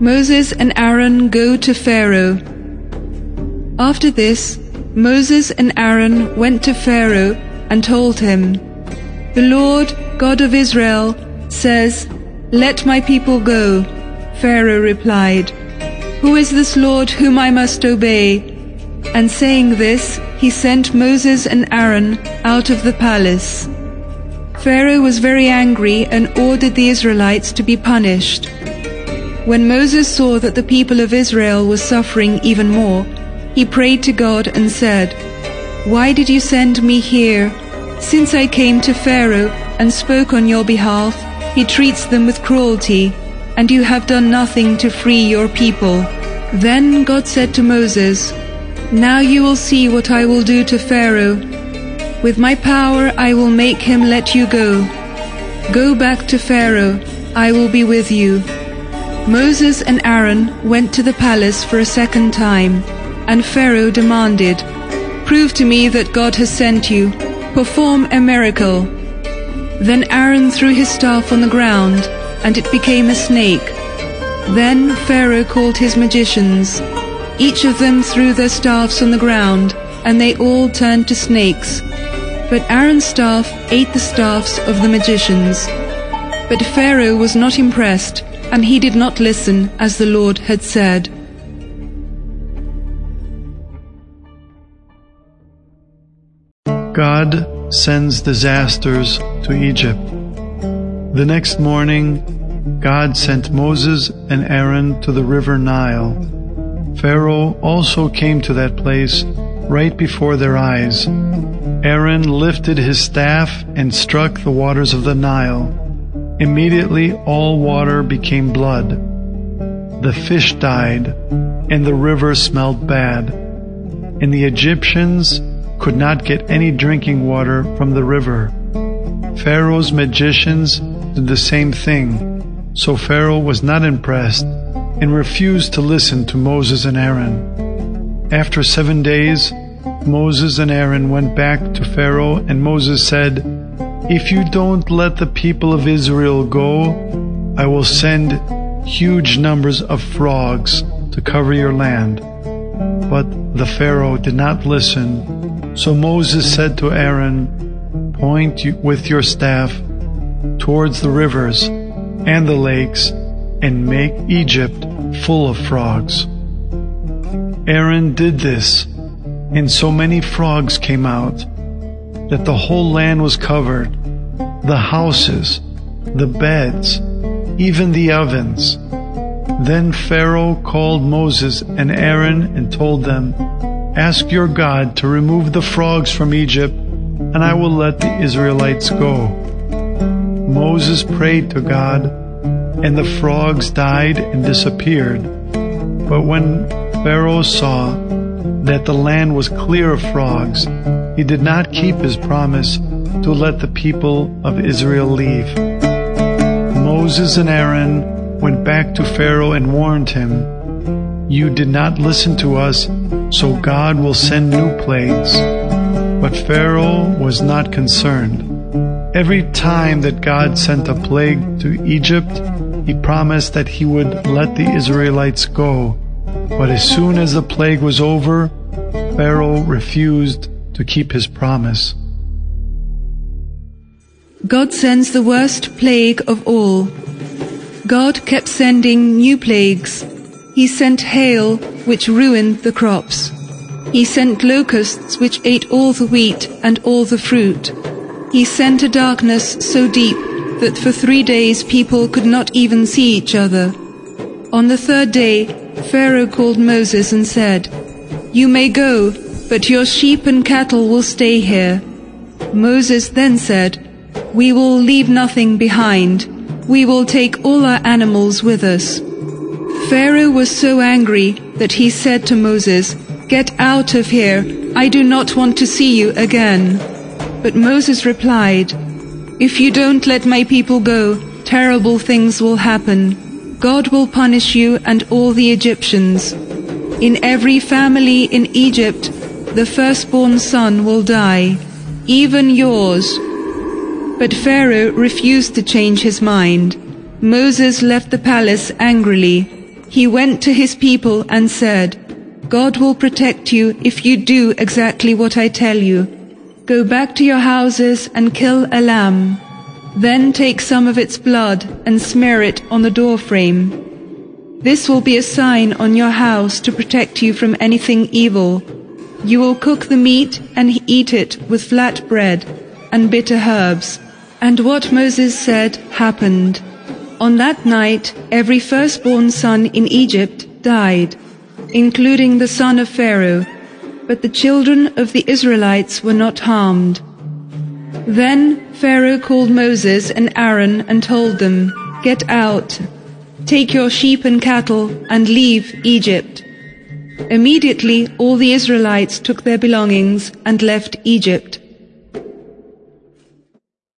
Moses and Aaron go to Pharaoh. After this, Moses and Aaron went to Pharaoh and told him, The Lord, God of Israel, says, Let my people go. Pharaoh replied, Who is this Lord whom I must obey? And saying this, he sent Moses and Aaron out of the palace. Pharaoh was very angry and ordered the Israelites to be punished. When Moses saw that the people of Israel were suffering even more, he prayed to God and said, Why did you send me here? Since I came to Pharaoh and spoke on your behalf, he treats them with cruelty, and you have done nothing to free your people. Then God said to Moses, Now you will see what I will do to Pharaoh. With my power I will make him let you go. Go back to Pharaoh, I will be with you. Moses and Aaron went to the palace for a second time. And Pharaoh demanded, Prove to me that God has sent you. Perform a miracle. Then Aaron threw his staff on the ground, and it became a snake. Then Pharaoh called his magicians. Each of them threw their staffs on the ground, and they all turned to snakes. But Aaron's staff ate the staffs of the magicians. But Pharaoh was not impressed, and he did not listen as the Lord had said. God sends disasters to Egypt. The next morning, God sent Moses and Aaron to the river Nile. Pharaoh also came to that place right before their eyes. Aaron lifted his staff and struck the waters of the Nile. Immediately all water became blood. The fish died, and the river smelled bad. And the Egyptians could not get any drinking water from the river. Pharaoh's magicians did the same thing, so Pharaoh was not impressed and refused to listen to Moses and Aaron. After seven days, Moses and Aaron went back to Pharaoh, and Moses said, If you don't let the people of Israel go, I will send huge numbers of frogs to cover your land. But the Pharaoh did not listen so Moses said to Aaron, Point with your staff towards the rivers and the lakes and make Egypt full of frogs. Aaron did this, and so many frogs came out that the whole land was covered the houses, the beds, even the ovens. Then Pharaoh called Moses and Aaron and told them, Ask your God to remove the frogs from Egypt, and I will let the Israelites go. Moses prayed to God, and the frogs died and disappeared. But when Pharaoh saw that the land was clear of frogs, he did not keep his promise to let the people of Israel leave. Moses and Aaron went back to Pharaoh and warned him, You did not listen to us so God will send new plagues. But Pharaoh was not concerned. Every time that God sent a plague to Egypt, he promised that he would let the Israelites go. But as soon as the plague was over, Pharaoh refused to keep his promise. God sends the worst plague of all. God kept sending new plagues. He sent hail, which ruined the crops. He sent locusts, which ate all the wheat and all the fruit. He sent a darkness so deep that for three days people could not even see each other. On the third day, Pharaoh called Moses and said, You may go, but your sheep and cattle will stay here. Moses then said, We will leave nothing behind. We will take all our animals with us. Pharaoh was so angry that he said to Moses, Get out of here, I do not want to see you again. But Moses replied, If you don't let my people go, terrible things will happen. God will punish you and all the Egyptians. In every family in Egypt, the firstborn son will die, even yours. But Pharaoh refused to change his mind. Moses left the palace angrily he went to his people and said, God will protect you if you do exactly what I tell you. Go back to your houses and kill a lamb. Then take some of its blood and smear it on the doorframe. This will be a sign on your house to protect you from anything evil. You will cook the meat and eat it with flat bread and bitter herbs. And what Moses said happened. On that night, every firstborn son in Egypt died, including the son of Pharaoh, but the children of the Israelites were not harmed. Then Pharaoh called Moses and Aaron and told them, Get out, take your sheep and cattle, and leave Egypt. Immediately all the Israelites took their belongings and left Egypt.